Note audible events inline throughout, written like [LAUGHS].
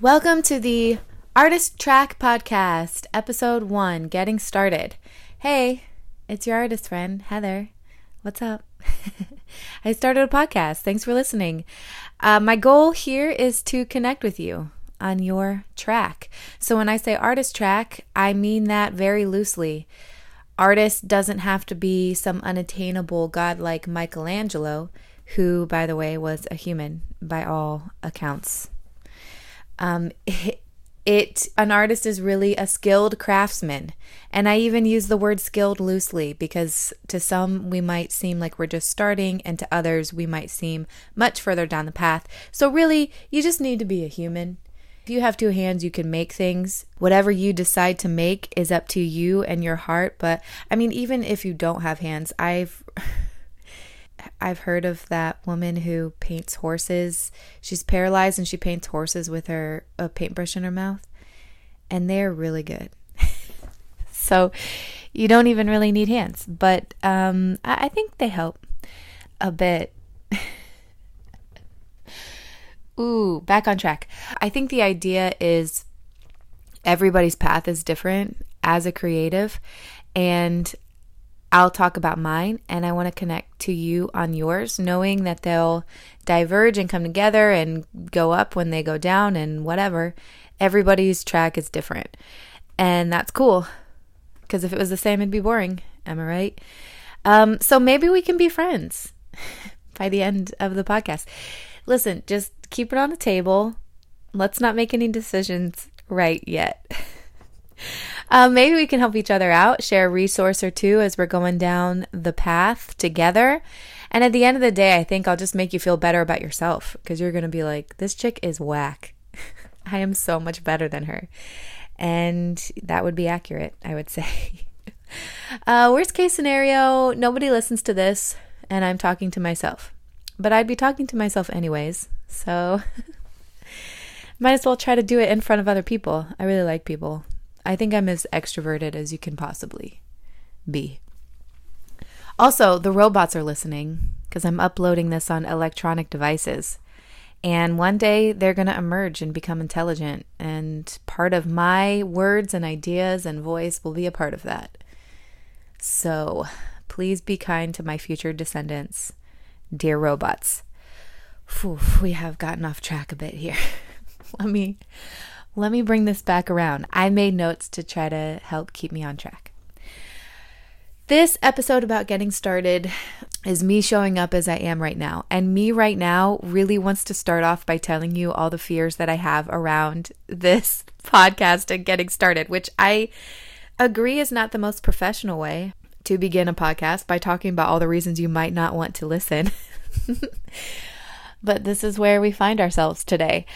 Welcome to the Artist Track Podcast, Episode 1 Getting Started. Hey, it's your artist friend, Heather. What's up? [LAUGHS] I started a podcast. Thanks for listening. Uh, my goal here is to connect with you on your track. So when I say artist track, I mean that very loosely. Artist doesn't have to be some unattainable godlike Michelangelo, who, by the way, was a human by all accounts. Um, it, [LAUGHS] it an artist is really a skilled craftsman. And i even use the word skilled loosely because to some we might seem like we're just starting and to others we might seem much further down the path. So really you just need to be a human. If you have two hands you can make things. Whatever you decide to make is up to you and your heart. But i mean even if you don't have hands i've [LAUGHS] I've heard of that woman who paints horses. She's paralyzed and she paints horses with her a paintbrush in her mouth, and they're really good. [LAUGHS] so you don't even really need hands, but um, I, I think they help a bit. [LAUGHS] Ooh, back on track. I think the idea is everybody's path is different as a creative, and I'll talk about mine and I want to connect to you on yours, knowing that they'll diverge and come together and go up when they go down and whatever. Everybody's track is different. And that's cool because if it was the same, it'd be boring. Am I right? Um, so maybe we can be friends [LAUGHS] by the end of the podcast. Listen, just keep it on the table. Let's not make any decisions right yet. [LAUGHS] Um, maybe we can help each other out, share a resource or two as we're going down the path together. And at the end of the day, I think I'll just make you feel better about yourself because you're going to be like, this chick is whack. [LAUGHS] I am so much better than her. And that would be accurate, I would say. [LAUGHS] uh, worst case scenario, nobody listens to this and I'm talking to myself. But I'd be talking to myself anyways. So [LAUGHS] might as well try to do it in front of other people. I really like people. I think I'm as extroverted as you can possibly be. Also, the robots are listening because I'm uploading this on electronic devices. And one day they're going to emerge and become intelligent. And part of my words and ideas and voice will be a part of that. So please be kind to my future descendants, dear robots. Whew, we have gotten off track a bit here. [LAUGHS] let me let me bring this back around. I made notes to try to help keep me on track. This episode about getting started is me showing up as I am right now. And me right now really wants to start off by telling you all the fears that I have around this [LAUGHS] podcast and getting started, which I agree is not the most professional way to begin a podcast by talking about all the reasons you might not want to listen. [LAUGHS] but this is where we find ourselves today.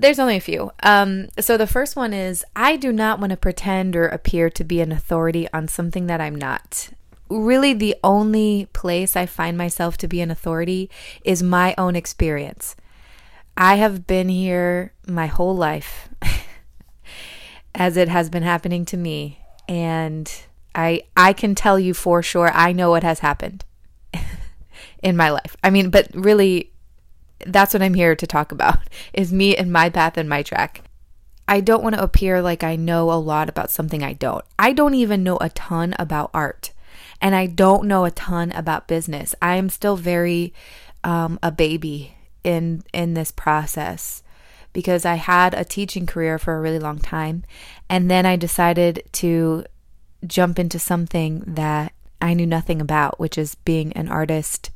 There's only a few. Um, so the first one is I do not want to pretend or appear to be an authority on something that I'm not. Really, the only place I find myself to be an authority is my own experience. I have been here my whole life [LAUGHS] as it has been happening to me and I I can tell you for sure I know what has happened [LAUGHS] in my life. I mean, but really that's what I'm here to talk about [LAUGHS] is me and my path and my track. I don't want to appear like I know a lot about something I don't. I don't even know a ton about art and I don't know a ton about business. I am still very um, a baby in in this process because I had a teaching career for a really long time and then I decided to jump into something that I knew nothing about, which is being an artist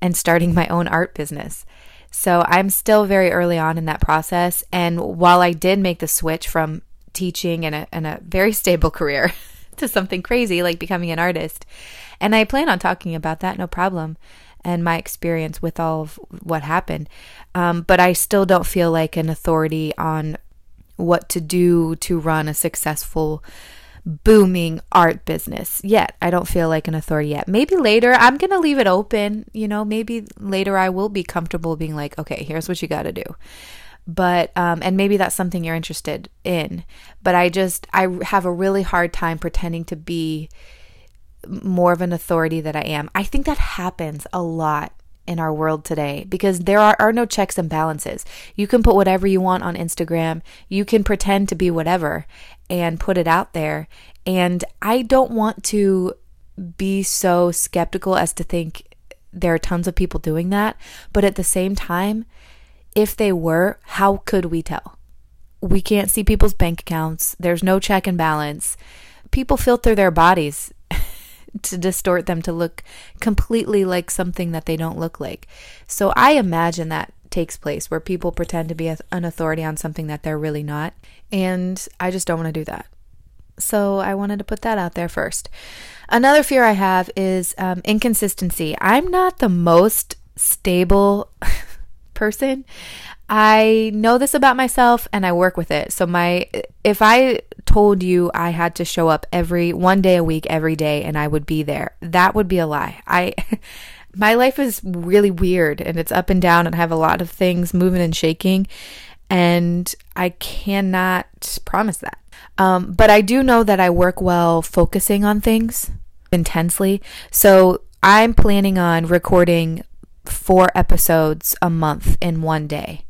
and starting my own art business. So I'm still very early on in that process. And while I did make the switch from teaching and a, a very stable [LAUGHS] career to something crazy like becoming an artist, and I plan on talking about that, no problem, and my experience with all of what happened. Um, but I still don't feel like an authority on what to do to run a successful booming art business yet. I don't feel like an authority yet. Maybe later, I'm going to leave it open. You know, maybe later I will be comfortable being like, okay, here's what you got to do. But, um, and maybe that's something you're interested in. But I just, I have a really hard time pretending to be more of an authority that I am. I think that happens a lot in our world today because there are, are no checks and balances. You can put whatever you want on Instagram, you can pretend to be whatever and put it out there. And I don't want to be so skeptical as to think there are tons of people doing that. But at the same time, if they were, how could we tell? We can't see people's bank accounts, there's no check and balance. People filter their bodies to distort them to look completely like something that they don't look like. So I imagine that takes place where people pretend to be an authority on something that they're really not. And I just don't want to do that. So I wanted to put that out there first. Another fear I have is um, inconsistency. I'm not the most stable [LAUGHS] person. I know this about myself and I work with it. So my if I told you I had to show up every one day a week every day and I would be there, that would be a lie. I [LAUGHS] my life is really weird and it's up and down and I have a lot of things moving and shaking and I cannot promise that. Um, but I do know that I work well focusing on things intensely. So I'm planning on recording four episodes a month in one day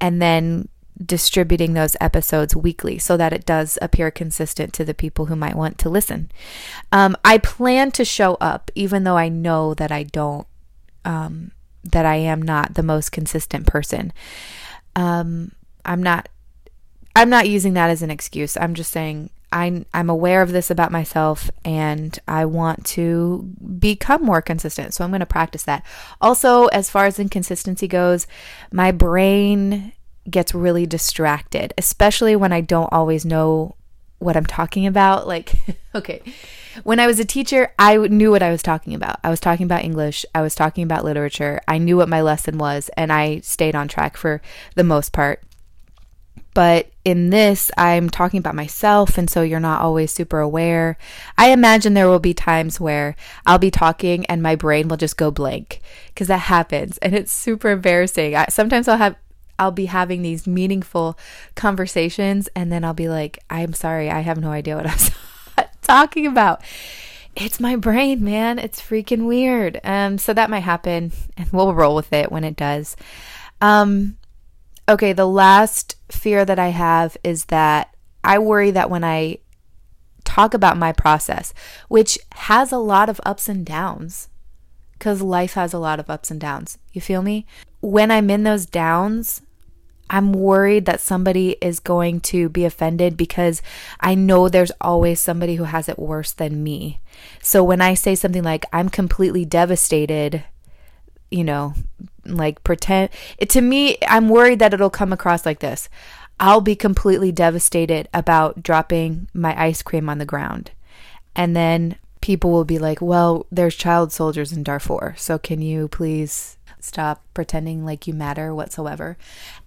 and then distributing those episodes weekly so that it does appear consistent to the people who might want to listen. Um, I plan to show up, even though I know that I don't, um, that I am not the most consistent person. Um, I'm not. I'm not using that as an excuse. I'm just saying I, I'm aware of this about myself and I want to become more consistent. So I'm going to practice that. Also, as far as inconsistency goes, my brain gets really distracted, especially when I don't always know what I'm talking about. Like, [LAUGHS] okay, when I was a teacher, I knew what I was talking about. I was talking about English, I was talking about literature, I knew what my lesson was, and I stayed on track for the most part. But in this, I'm talking about myself, and so you're not always super aware. I imagine there will be times where I'll be talking and my brain will just go blank because that happens, and it's super embarrassing. I, sometimes I'll have I'll be having these meaningful conversations and then I'll be like, I'm sorry, I have no idea what I'm [LAUGHS] talking about. It's my brain, man. It's freaking weird. Um, so that might happen and we'll roll with it when it does. Um, okay, the last fear that I have is that I worry that when I talk about my process, which has a lot of ups and downs, because life has a lot of ups and downs. You feel me? When I'm in those downs, I'm worried that somebody is going to be offended because I know there's always somebody who has it worse than me. So when I say something like, I'm completely devastated, you know, like pretend, it, to me, I'm worried that it'll come across like this I'll be completely devastated about dropping my ice cream on the ground. And then people will be like, well, there's child soldiers in Darfur. So can you please Stop pretending like you matter whatsoever.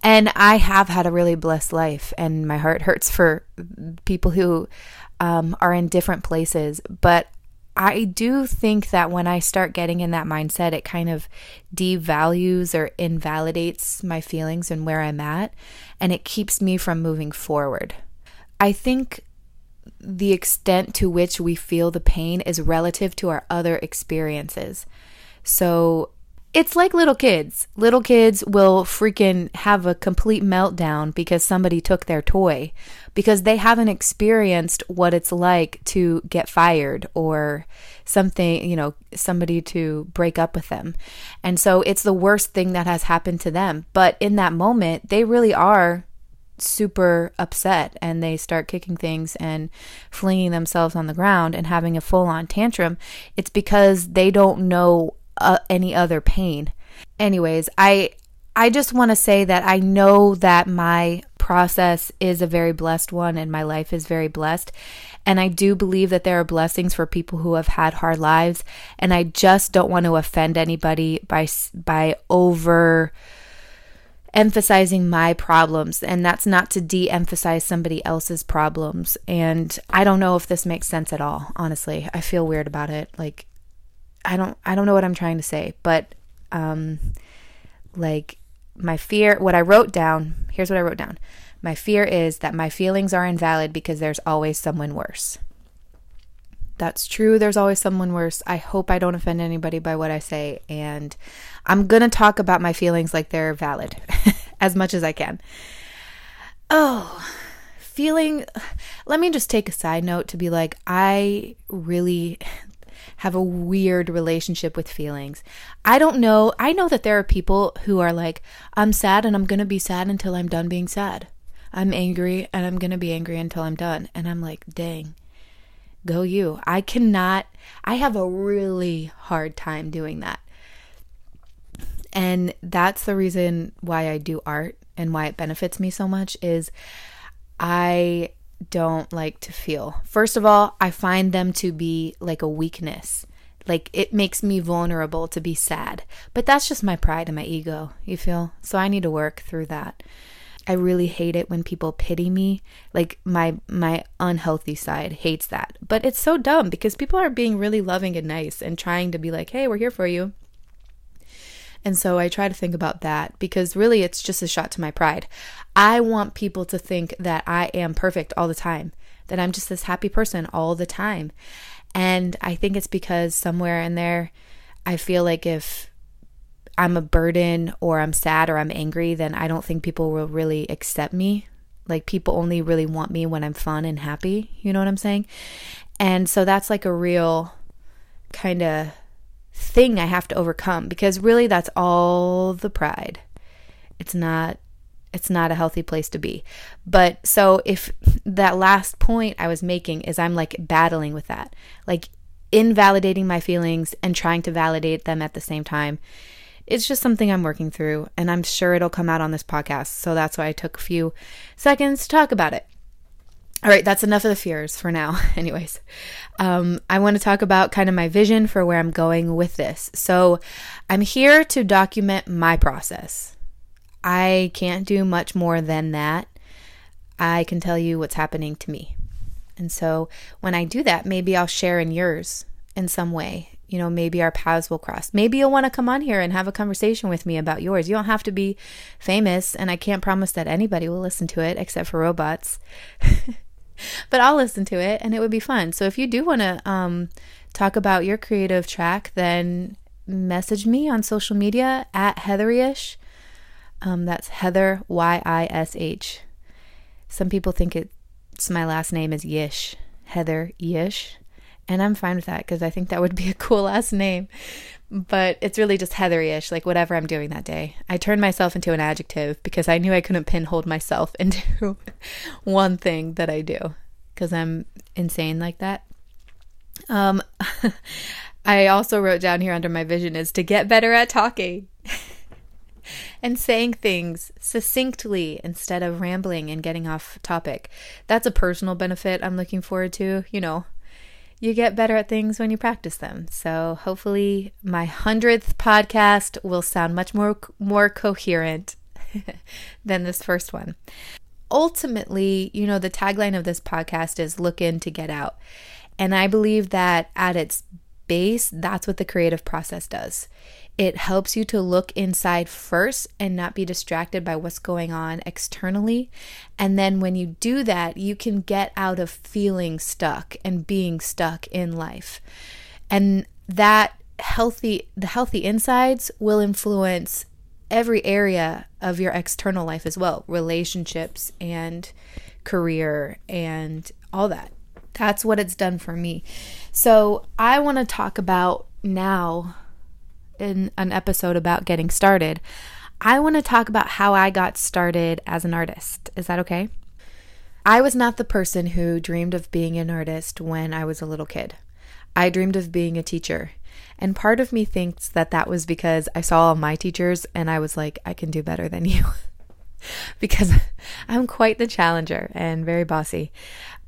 And I have had a really blessed life, and my heart hurts for people who um, are in different places. But I do think that when I start getting in that mindset, it kind of devalues or invalidates my feelings and where I'm at, and it keeps me from moving forward. I think the extent to which we feel the pain is relative to our other experiences. So it's like little kids. Little kids will freaking have a complete meltdown because somebody took their toy because they haven't experienced what it's like to get fired or something, you know, somebody to break up with them. And so it's the worst thing that has happened to them. But in that moment, they really are super upset and they start kicking things and flinging themselves on the ground and having a full on tantrum. It's because they don't know uh, any other pain. Anyways, I I just want to say that I know that my process is a very blessed one and my life is very blessed. And I do believe that there are blessings for people who have had hard lives. And I just don't want to offend anybody by, by over emphasizing my problems. And that's not to de emphasize somebody else's problems. And I don't know if this makes sense at all, honestly. I feel weird about it. Like, I don't I don't know what I'm trying to say, but um like my fear what I wrote down, here's what I wrote down. My fear is that my feelings are invalid because there's always someone worse. that's true. There's always someone worse. I hope I don't offend anybody by what I say. And I'm going to talk about my feelings like they're valid [LAUGHS] as much as I can. Oh, feeling. Let me just take a side note to be like, I really have a weird relationship with feelings. I don't know. I know that there are people who are like, I'm sad and I'm going to be sad until I'm done being sad. I'm angry and I'm going to be angry until I'm done. And I'm like, dang, go you. I cannot, I have a really hard time doing that. And that's the reason why I do art and why it benefits me so much is I don't like to feel. First of all, I find them to be like a weakness. Like it makes me vulnerable to be sad. But that's just my pride and my ego, you feel? So I need to work through that. I really hate it when people pity me. Like my my unhealthy side hates that. But it's so dumb because people are being really loving and nice and trying to be like, "Hey, we're here for you." And so I try to think about that because really it's just a shot to my pride. I want people to think that I am perfect all the time, that I'm just this happy person all the time. And I think it's because somewhere in there I feel like if I'm a burden or I'm sad or I'm angry, then I don't think people will really accept me. Like people only really want me when I'm fun and happy. You know what I'm saying? And so that's like a real kind of thing I have to overcome because really that's all the pride. It's not it's not a healthy place to be. But so if that last point I was making is I'm like battling with that. Like invalidating my feelings and trying to validate them at the same time it's just something I'm working through, and I'm sure it'll come out on this podcast. So that's why I took a few seconds to talk about it. All right, that's enough of the fears for now. [LAUGHS] Anyways, um, I want to talk about kind of my vision for where I'm going with this. So, I'm here to document my process. I can't do much more than that. I can tell you what's happening to me. And so, when I do that, maybe I'll share in yours in some way you know, maybe our paths will cross. Maybe you'll want to come on here and have a conversation with me about yours. You don't have to be famous, and I can't promise that anybody will listen to it except for robots. [LAUGHS] [LAUGHS] but I'll listen to it and it would be fun. So if you do want to um, talk about your creative track, then message me on social media at Heatherish. Um, that's Heather Y I S H. Some people think it's my last name is Yish, Heather Yish. And I'm fine with that because I think that would be a cool [LAUGHS] last name. But it's really just Heathery-ish, like whatever I'm doing that day. I turned myself into an adjective because I knew I couldn't pinhold myself [LAUGHS] into one thing that I do because I'm insane like that. Um, [LAUGHS] I also wrote down here under my vision is to get better at talking [LAUGHS] and saying things succinctly instead of rambling and getting off topic. That's a personal benefit I'm looking forward to, you know, you get better at things when you practice them. So hopefully my 100th podcast will sound much more more coherent [LAUGHS] than this first one. Ultimately, you know, the tagline of this podcast is look in to get out. And I believe that at its base, that's what the creative process does. It helps you to look inside first and not be distracted by what's going on externally. And then when you do that, you can get out of feeling stuck and being stuck in life. And that healthy the healthy insides will influence every area of your external life as well, relationships and career and all that. That's what it's done for me. So, I want to talk about now in an episode about getting started, I want to talk about how I got started as an artist. Is that okay? I was not the person who dreamed of being an artist when I was a little kid. I dreamed of being a teacher. And part of me thinks that that was because I saw all my teachers and I was like, I can do better than you. [LAUGHS] because [LAUGHS] I'm quite the challenger and very bossy.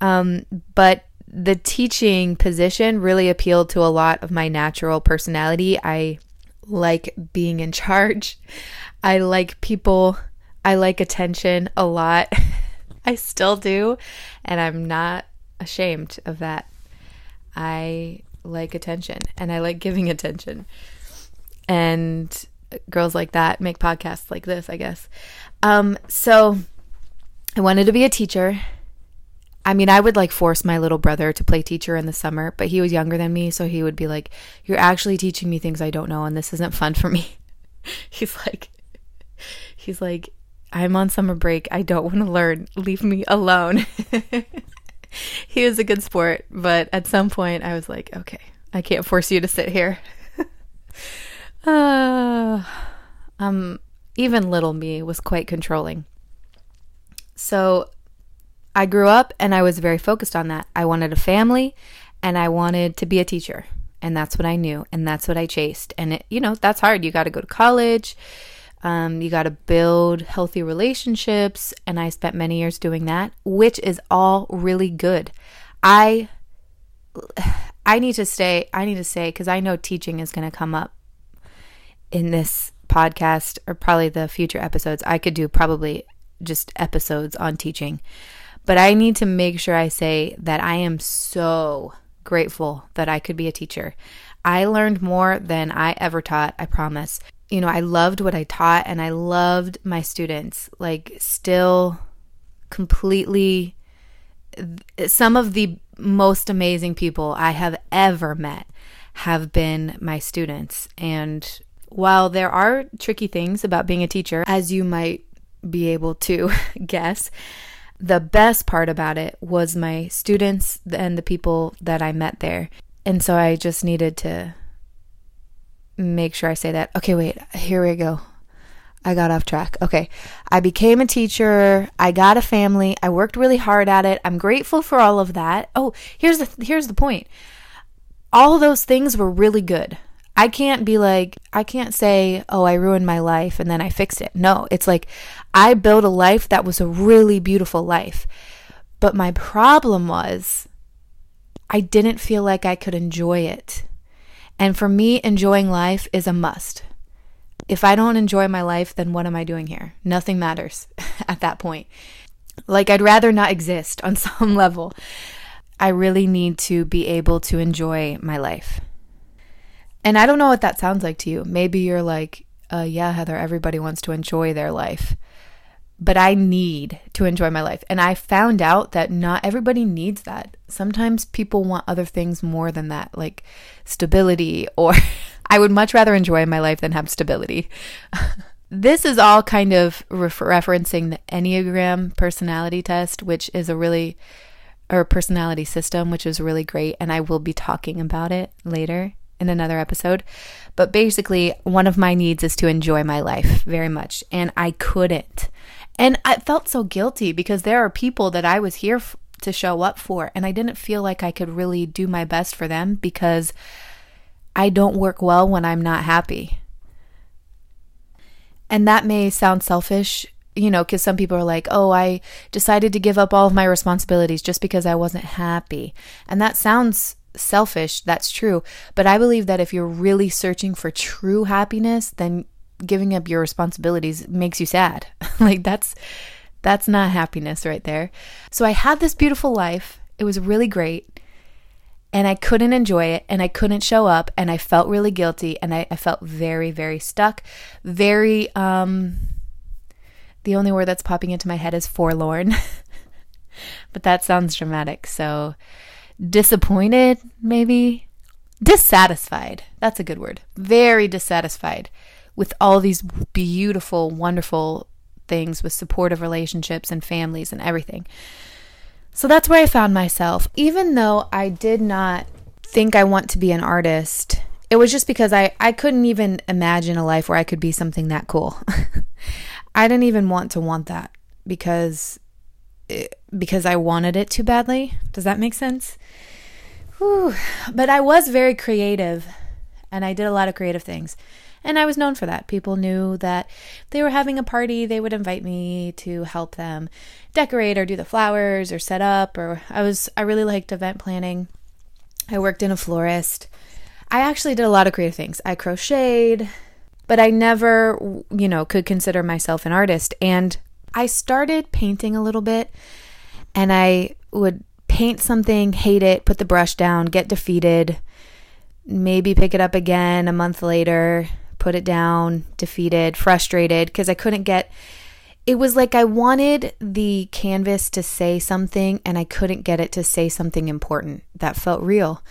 Um, but the teaching position really appealed to a lot of my natural personality. I like being in charge. I like people. I like attention a lot. [LAUGHS] I still do. And I'm not ashamed of that. I like attention and I like giving [LAUGHS] attention. And girls like that make podcasts like this, I guess. Um, so I wanted to be a teacher. I mean, I would like force my little brother to play teacher in the summer, but he was younger than me, so he would be like, "You're actually teaching me things I don't know and this isn't fun for me." [LAUGHS] he's like he's like, "I'm on summer break. I don't want to learn. Leave me alone." [LAUGHS] he was a good sport, but at some point I was like, "Okay, I can't force you to sit here." [LAUGHS] uh, um even little me was quite controlling. So I grew up and I was very focused on that. I wanted a family and I wanted to be a teacher. And that's what I knew and that's what I chased. And it, you know, that's hard. You got to go to college. Um, you got to build healthy relationships. And I spent many years doing that, which is all really good. I I need to stay I need to say cuz I know teaching is going to come up in this podcast or probably the future episodes. I could do probably just episodes on teaching. But I need to make sure I say that I am so grateful that I could be a teacher. I learned more than I ever taught, I promise. You know, I loved what I taught and I loved my students. Like, still completely, some of the most amazing people I have ever met have been my students. And while there are tricky things about being a teacher, as you might be able to [LAUGHS] guess, the best part about it was my students and the people that I met there. And so I just needed to make sure I say that. Okay, wait, here we go. I got off track. Okay. I became a teacher. I got a family. I worked really hard at it. I'm grateful for all of that. Oh, here's the here's the point. All those things were really good. I can't be like, I can't say, oh, I ruined my life and then I fixed it. No, it's like I built a life that was a really beautiful life. But my problem was I didn't feel like I could enjoy it. And for me, enjoying life is a must. If I don't enjoy my life, then what am I doing here? Nothing matters [LAUGHS] at that point. Like, I'd rather not exist on [LAUGHS] some level. I really need to be able to enjoy my life. And I don't know what that sounds like to you. Maybe you're like, uh, yeah, Heather, everybody wants to enjoy their life. But I need to enjoy my life. And I found out that not everybody needs that. Sometimes people want other things more than that, like stability, [LAUGHS] or I would much rather enjoy my life than have stability. [LAUGHS] this is all kind of referencing the Enneagram personality test, which is a really, or personality system, which is really great. And I will be talking about it later in another episode. But basically, one of my needs is to enjoy my life very much. And I couldn't. And I felt so guilty because there are people that I was here f- to show up for. And I didn't feel like I could really do my best for them because I don't work well when I'm not happy. And that may sound selfish, you know, because some people are like, oh, I decided to give up all of my responsibilities just because I wasn't happy. And that sounds selfish, that's true. But I believe that if you're really searching for true happiness, then giving up your responsibilities makes you sad. [LAUGHS] like that's that's not happiness right there. So I had this beautiful life. It was really great. And I couldn't enjoy it and I couldn't show up and I felt really guilty and I, I felt very, very stuck. Very um the only word that's popping into my head is forlorn. [LAUGHS] but that sounds dramatic. So disappointed, maybe dissatisfied. That's a good word. Very dissatisfied with all these beautiful, wonderful things with supportive relationships and families and everything. So that's where I found myself. Even though I did not think I want to be an artist, it was just because I, I couldn't even imagine a life where I could be something that cool. [LAUGHS] I didn't even want to want that because it, because I wanted it too badly. Does that make sense? Whew. But I was very creative and I did a lot of creative things. And I was known for that. People knew that they were having a party, they would invite me to help them decorate or do the flowers or set up or I was I really liked event planning. I worked in a florist. I actually did a lot of creative things. I crocheted, but I never, you know, could consider myself an artist and I started painting a little bit and I would paint something, hate it, put the brush down, get defeated, maybe pick it up again a month later, put it down, defeated, frustrated because I couldn't get it was like I wanted the canvas to say something and I couldn't get it to say something important that felt real.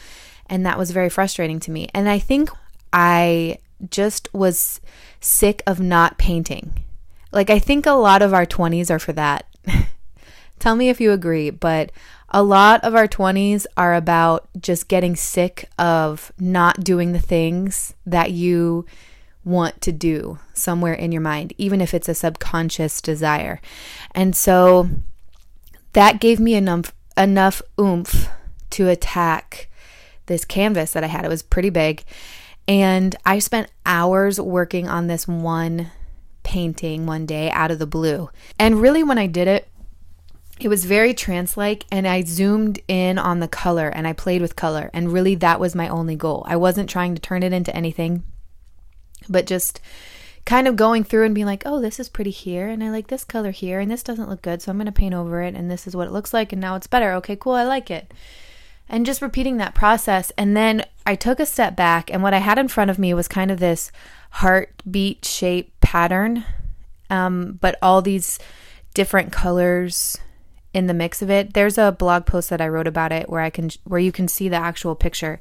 And that was very frustrating to me. And I think I just was sick of not painting. Like, I think a lot of our 20s are for that. [LAUGHS] Tell me if you agree, but a lot of our 20s are about just getting sick of not doing the things that you want to do somewhere in your mind, even if it's a subconscious desire. And so that gave me enough enough oomph to attack this canvas that I had. It was pretty big. And I spent hours working on this one painting one day out of the blue. And really, when I did it, it was very trance like, and I zoomed in on the color and I played with color. And really, that was my only goal. I wasn't trying to turn it into anything but just kind of going through and being like, oh, this is pretty here, and I like this color here, and this doesn't look good, so I'm going to paint over it, and this is what it looks like, and now it's better. Okay, cool, I like it. And just repeating that process. And then I took a step back, and what I had in front of me was kind of this heartbeat shape pattern, um, but all these different colors in the mix of it. There's a blog post that I wrote about it where I can where you can see the actual picture.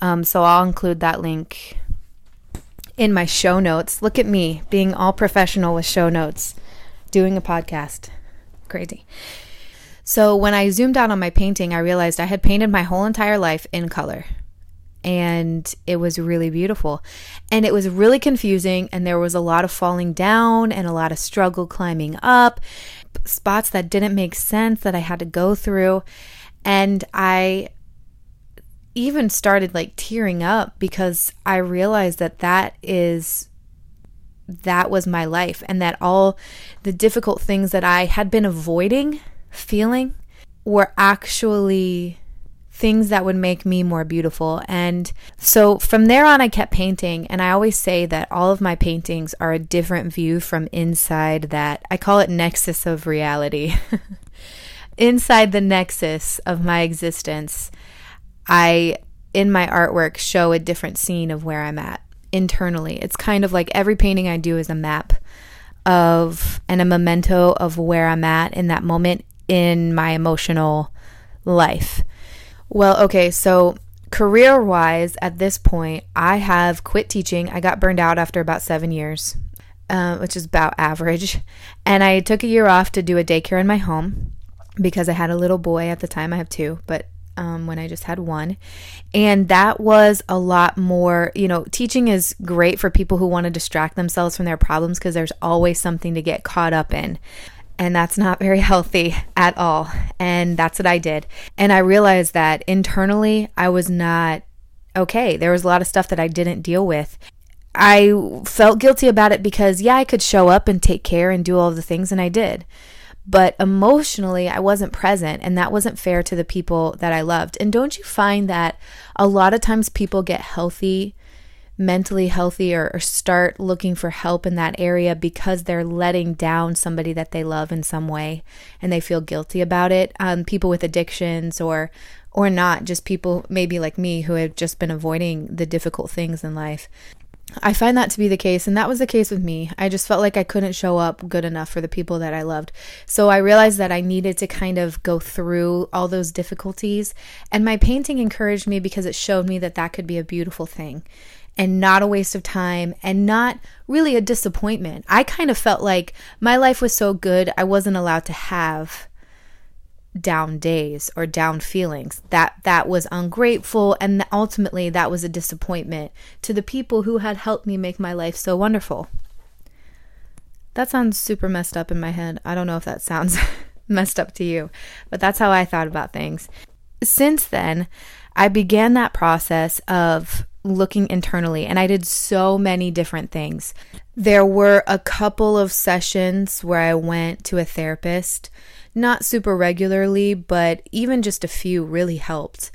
Um, so I'll include that link in my show notes. Look at me being all professional with show notes, doing a podcast. Crazy. So when I zoomed out on my painting, I realized I had painted my whole entire life in color. And it was really beautiful. And it was really confusing. And there was a lot of falling down and a lot of struggle climbing up, spots that didn't make sense that I had to go through. And I even started like tearing up because I realized that that is that was my life and that all the difficult things that I had been avoiding feeling were actually things that would make me more beautiful. And so from there on, I kept painting. And I always say that all of my paintings are a different view from inside that I call it nexus of reality. [LAUGHS] inside the nexus of my existence I, in my artwork, show a different scene of where I'm at internally. It's kind of like every painting I do is a map of and a memento of where I'm at in that moment in my emotional life. Well, okay, so career wise, at this point, I have quit teaching. I got burned out after about seven years, uh, which is about average. And I took a year off to do a daycare in my home because I had a little boy at the time. I have two, but um, when I just had one. And that was a lot more, you know, teaching is great for people who want to distract themselves from their problems because there's always something to get caught up in. And that's not very [LAUGHS] healthy at all. And that's what I did. And I realized that internally, I was not okay. There was a lot of stuff that I didn't deal with. I felt guilty about it because, yeah, I could show up and take care and do all the things, and I did but emotionally I wasn't present and that wasn't fair to the people that I loved. And don't you find that a lot of times people get healthy, mentally healthy, or, or, start looking for help in that area because they're letting down somebody that they love in some way and they feel guilty about it? Um, people with addictions or or not, just people maybe like me who have just been avoiding the difficult things in life. I find that to be the case, and that was the case with me. I just felt like I couldn't show up good enough for the people that I loved. So I realized that I needed to kind of go through all those difficulties. And my painting encouraged me because it showed me that that could be a beautiful thing and not a waste of time and not really a disappointment. I kind of felt like my life was so good, I wasn't allowed to have down days or down feelings. That that was ungrateful and ultimately that was a disappointment to the people who had helped me make my life so wonderful. That sounds super messed up in my head. I don't know if that sounds [LAUGHS] messed up to you but that's how i thought about things. Since then i began that process of looking internally and I did so many different things. There were a couple of sessions where I went to a therapist not super regularly, but even just a few really helped.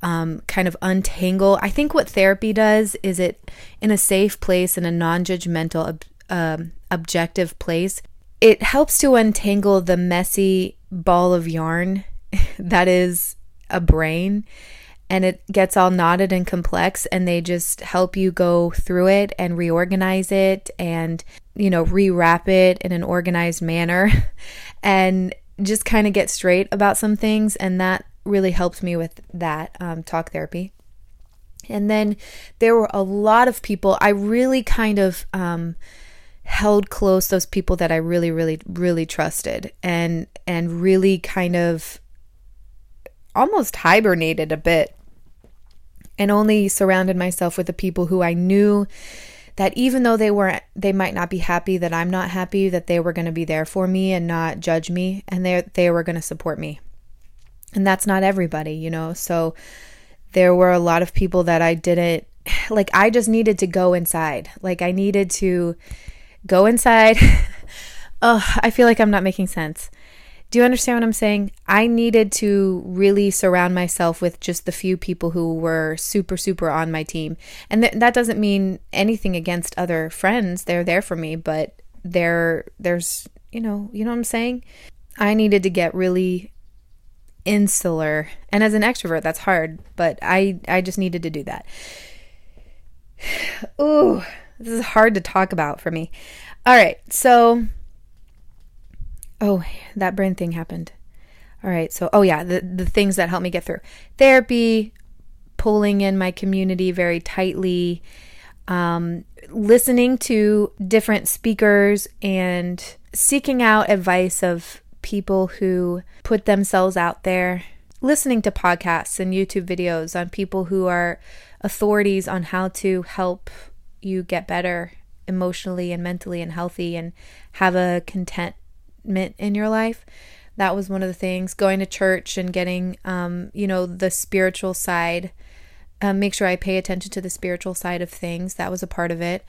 Um, kind of untangle. I think what therapy does is it, in a safe place, in a non judgmental, ob- um, objective place, it helps to untangle the messy ball of yarn [LAUGHS] that is a brain and it gets all knotted and complex and they just help you go through it and reorganize it and you know rewrap it in an organized manner [LAUGHS] and just kind of get straight about some things. And that really helped me with that um, talk therapy. And then there were a lot of people i really kind of um, held close those people that i really really really trusted and and really kind of almost hibernated a bit and only surrounded myself with the people who I knew that even though they weren't they might not be happy that I'm not happy that they were going to be there for me and not judge me and they they were going to support me. And that's not everybody, you know. So there were a lot of people that I didn't [SIGHS] like I just needed to go inside. Like I needed to go inside. [LAUGHS] oh, I feel like I'm not making sense. Do you understand what I'm saying? I needed to really surround myself with just the few people who were super, super on my team. And th- that doesn't mean anything against other friends. They're there for me, but there, there's, you know, you know what I'm saying? I needed to get really insular. And as an extrovert, that's hard, but I, I just needed to do that. [SIGHS] Ooh, this is hard to talk about for me. All right. So Oh, that brain thing happened. All right. So, oh yeah, the the things that help me get through therapy, pulling in my community very tightly, um, listening to different speakers, and seeking out advice of people who put themselves out there. Listening to podcasts and YouTube videos on people who are authorities on how to help you get better emotionally and mentally and healthy and have a content in your life. That was one of the things. Going to church and getting, um, you know, the spiritual side. Um, make sure I pay attention to the spiritual side of things. That was a part of it.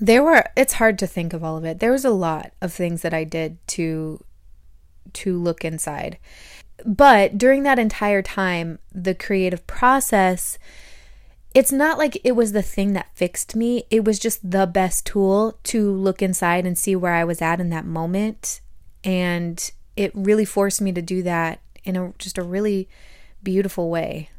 There were. It's hard to think of all of it. There was a lot of things that I did to to look inside. But during that entire time, the creative process it's not like it was the thing that fixed me. It was just the best tool to look inside and see where I was at in that moment. And it really forced me to do that in a just a really beautiful way.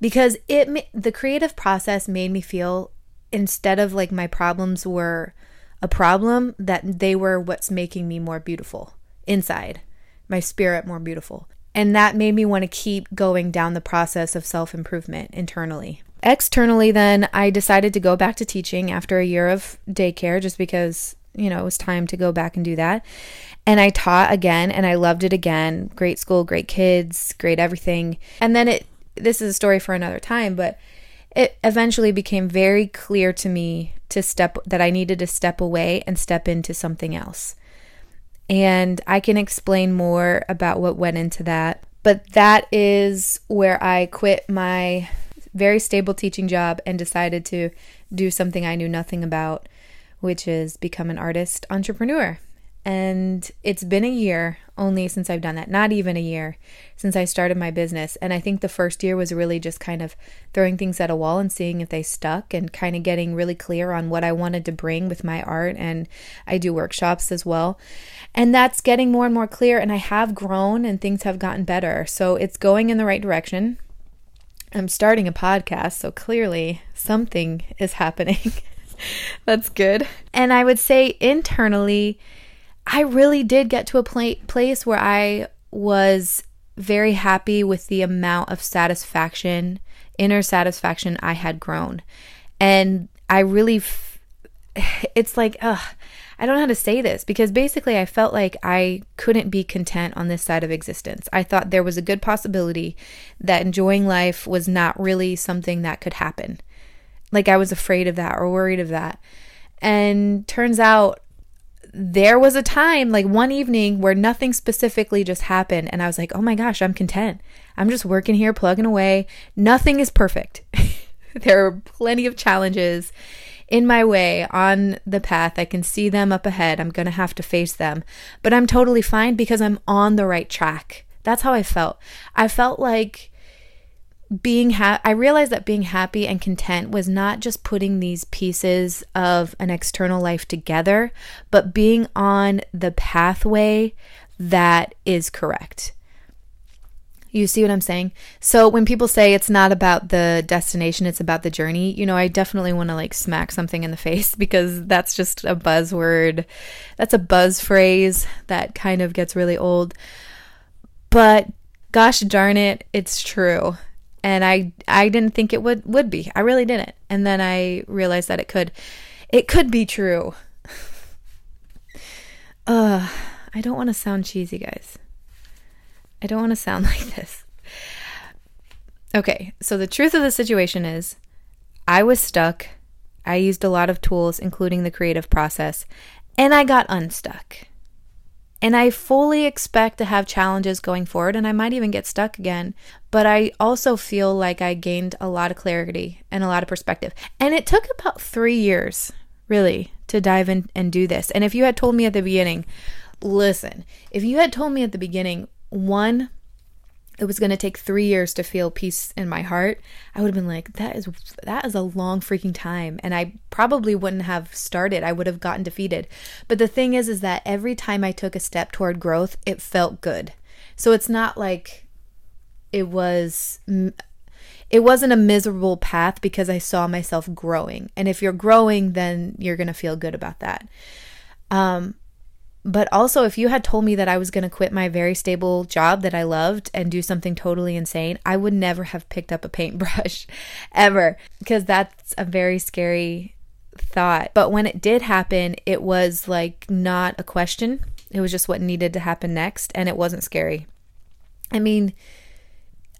Because it the creative process made me feel instead of like my problems were a problem that they were what's making me more beautiful inside, my spirit more beautiful. And that made me want to keep going down the process of self improvement internally. Externally, then, I decided to go back to teaching after a year of daycare just because, you know, it was time to go back and do that. And I taught again and I loved it again. Great school, great kids, great everything. And then it, this is a story for another time, but it eventually became very clear to me to step that I needed to step away and step into something else. And I can explain more about what went into that. But that is where I quit my very stable teaching job and decided to do something I knew nothing about, which is become an artist entrepreneur. And it's been a year only since I've done that, not even a year since I started my business. And I think the first year was really just kind of throwing things at a wall and seeing if they stuck and kind of getting really clear on what I wanted to bring with my art. And I do workshops as well. And that's getting more and more clear. And I have grown and things have gotten better. So it's going in the right direction. I'm starting a podcast, so clearly something is happening. [LAUGHS] That's good. And I would say internally, I really did get to a pl- place where I was very happy with the amount of satisfaction, inner satisfaction I had grown. And I really, f- [SIGHS] it's like, ugh, I don't know how to say this because basically I felt like I couldn't be content on this side of existence. I thought there was a good possibility that enjoying life was not really something that could happen. Like I was afraid of that or worried of that. And turns out there was a time, like one evening, where nothing specifically just happened. And I was like, oh my gosh, I'm content. I'm just working here, plugging away. Nothing is perfect. [LAUGHS] there are plenty of challenges in my way on the path. I can see them up ahead. I'm going to have to face them. But I'm totally fine because I'm on the right track. That's how I felt. I felt like being ha- I realized that being happy and content was not just putting these pieces of an external life together, but being on the pathway that is correct. You see what I'm saying? So when people say it's not about the destination, it's about the journey, you know, I definitely want to like smack something in the [LAUGHS] face because that's just a buzzword. That's a buzz phrase that kind of gets really old. But gosh darn it, it's true. And I I didn't think it would would be. I really didn't. And then I realized that it could it could be true. [LAUGHS] uh, I don't want to sound cheesy, guys. I don't want to sound [LAUGHS] like this. Okay, so the truth of the situation is I was stuck. I used a lot of tools, including the creative process, and I got unstuck. And I fully expect to have challenges going forward, and I might even get stuck again. But I also feel like I gained a lot of clarity and a lot of perspective. And it took about three years, really, to dive in and do this. And if you had told me at the beginning, listen, if you had told me at the beginning, one, it was going to take three years to feel peace in my heart i would have been like that is that is a long freaking time and i probably wouldn't have started i would have gotten defeated. But the thing is is that every time i took a step toward growth it felt good. So it's not like it was it wasn't a miserable path because i saw myself growing. And if you're growing then you're going to feel good about that. Um but also, if you had told me that I was going to quit my very stable job that I loved and do something totally insane, I would never have picked up a paintbrush [LAUGHS] ever because that's a very scary thought. But when it did happen, it was like not a question. It was just what needed to happen next, and it wasn't scary. I mean,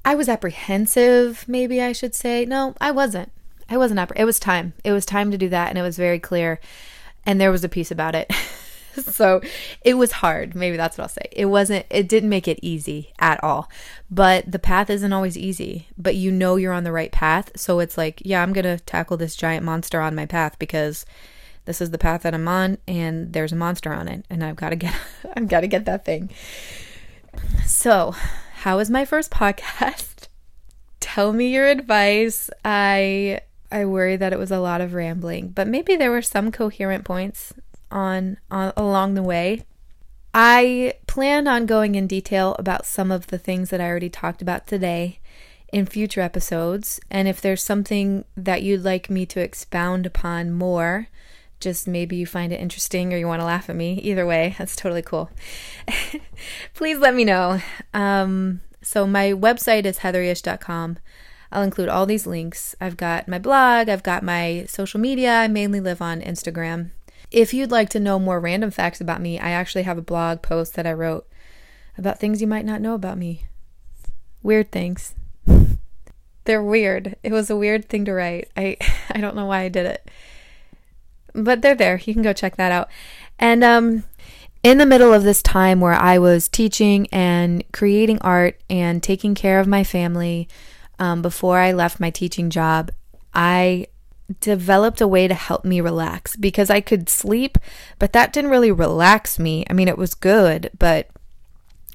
I was apprehensive, maybe I should say. No, I wasn't. I wasn't appreh- It was time. It was time to do that, and it was very clear. And there was a peace about it. [LAUGHS] [LAUGHS] so it was hard. Maybe that's what I'll say. It wasn't, it didn't make it easy at all. But the path isn't always easy, but you know you're on the right path. So it's like, yeah, I'm going to tackle this giant monster on my path because this is the path that I'm on and there's a monster on it and I've got to [LAUGHS] get, I've got to get that thing. So, how was my first podcast? [LAUGHS] Tell me your advice. I I worry that it was a lot of rambling, but maybe there were some coherent points on, on along the way. I plan on going in detail about some of the things that I already talked about today in future episodes. And if there's something that you'd like me to expound upon more, just maybe you find it interesting or you want to laugh at me, either way, [LAUGHS] that's totally cool. [LAUGHS] Please let me know. Um, so, my website is heatherish.com. I'll include all these links. I've got my blog, I've got my social media. I mainly live on Instagram. If you'd like to know more random facts about me, I actually have a blog post that I wrote about things you might not know about me. Weird things. They're weird. It was a weird thing to write. I [LAUGHS] I don't know why I did it. But they're there. You can go check that out. And um in the middle of this time where I was teaching and creating art and taking care of my family um, before I left my teaching job, I developed a way to help me relax because I could sleep, but that didn't really relax me. I mean, it was good, but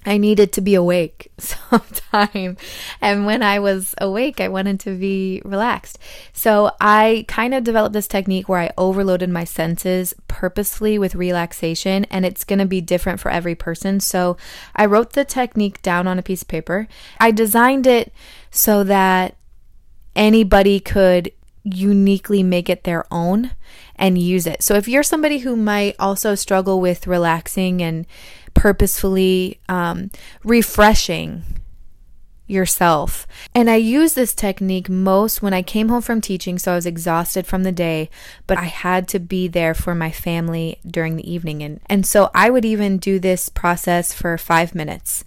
I needed to be awake [LAUGHS] sometime. And when I was awake, I wanted to be relaxed. So I kind of developed this technique where I overloaded my senses purposely with relaxation, and it's going to be different for every person. So I wrote the technique down on a piece of paper. I designed it so that anybody could uniquely make it their own and use it. So if you're somebody who might also struggle with relaxing and purposefully um, refreshing yourself. And I use this technique most when I came home from teaching, so I was exhausted from the day, but I had to be there for my family during the evening. And, and so I would even do this process for five minutes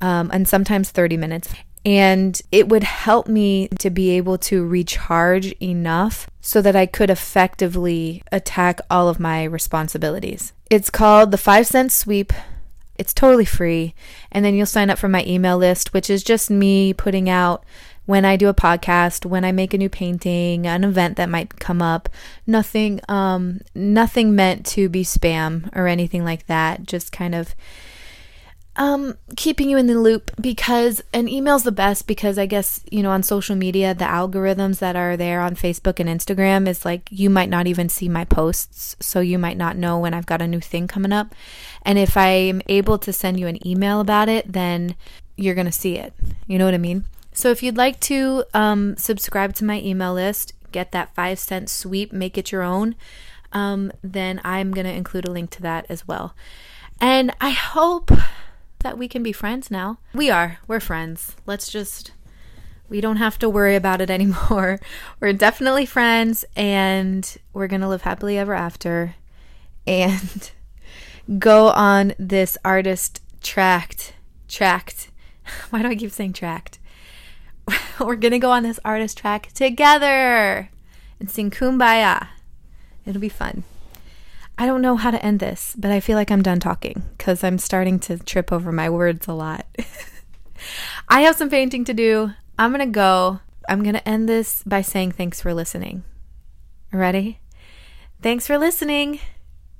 um, and sometimes 30 minutes and it would help me to be able to recharge enough so that I could effectively attack all of my responsibilities. It's called the 5 cent sweep. It's totally free. And then you'll sign up for my email list, which is just me putting out when I do a podcast, when I make a new painting, an event that might come up. Nothing um nothing meant to be spam or anything like that. Just kind of um, keeping you in the loop because an email's the best because I guess, you know, on social media, the algorithms that are there on Facebook and Instagram is like you might not even see my posts. So you might not know when I've got a new thing coming up. And if I'm able to send you an email about it, then you're going to see it. You know what I mean? So if you'd like to um, subscribe to my email list, get that five cent sweep, make it your own, um, then I'm going to include a link to that as well. And I hope that we can be friends now. We are. We're friends. Let's just we don't have to worry about it [LAUGHS] anymore. We're definitely friends and we're going to live happily ever after and [LAUGHS] go on this artist tract tract. [LAUGHS] Why do I keep saying tract? we're going to go on this artist track together and sing Kumbaya. It'll be fun. I don't know how to end this, but I feel like I'm done talking because I'm starting to trip over my words a lot. [LAUGHS] I have some painting to do. I'm going to go. I'm going to end this by saying thanks for listening. Ready? Thanks for listening.